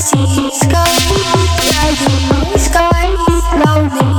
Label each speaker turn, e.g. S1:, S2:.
S1: Sky, driving, sky, lonely.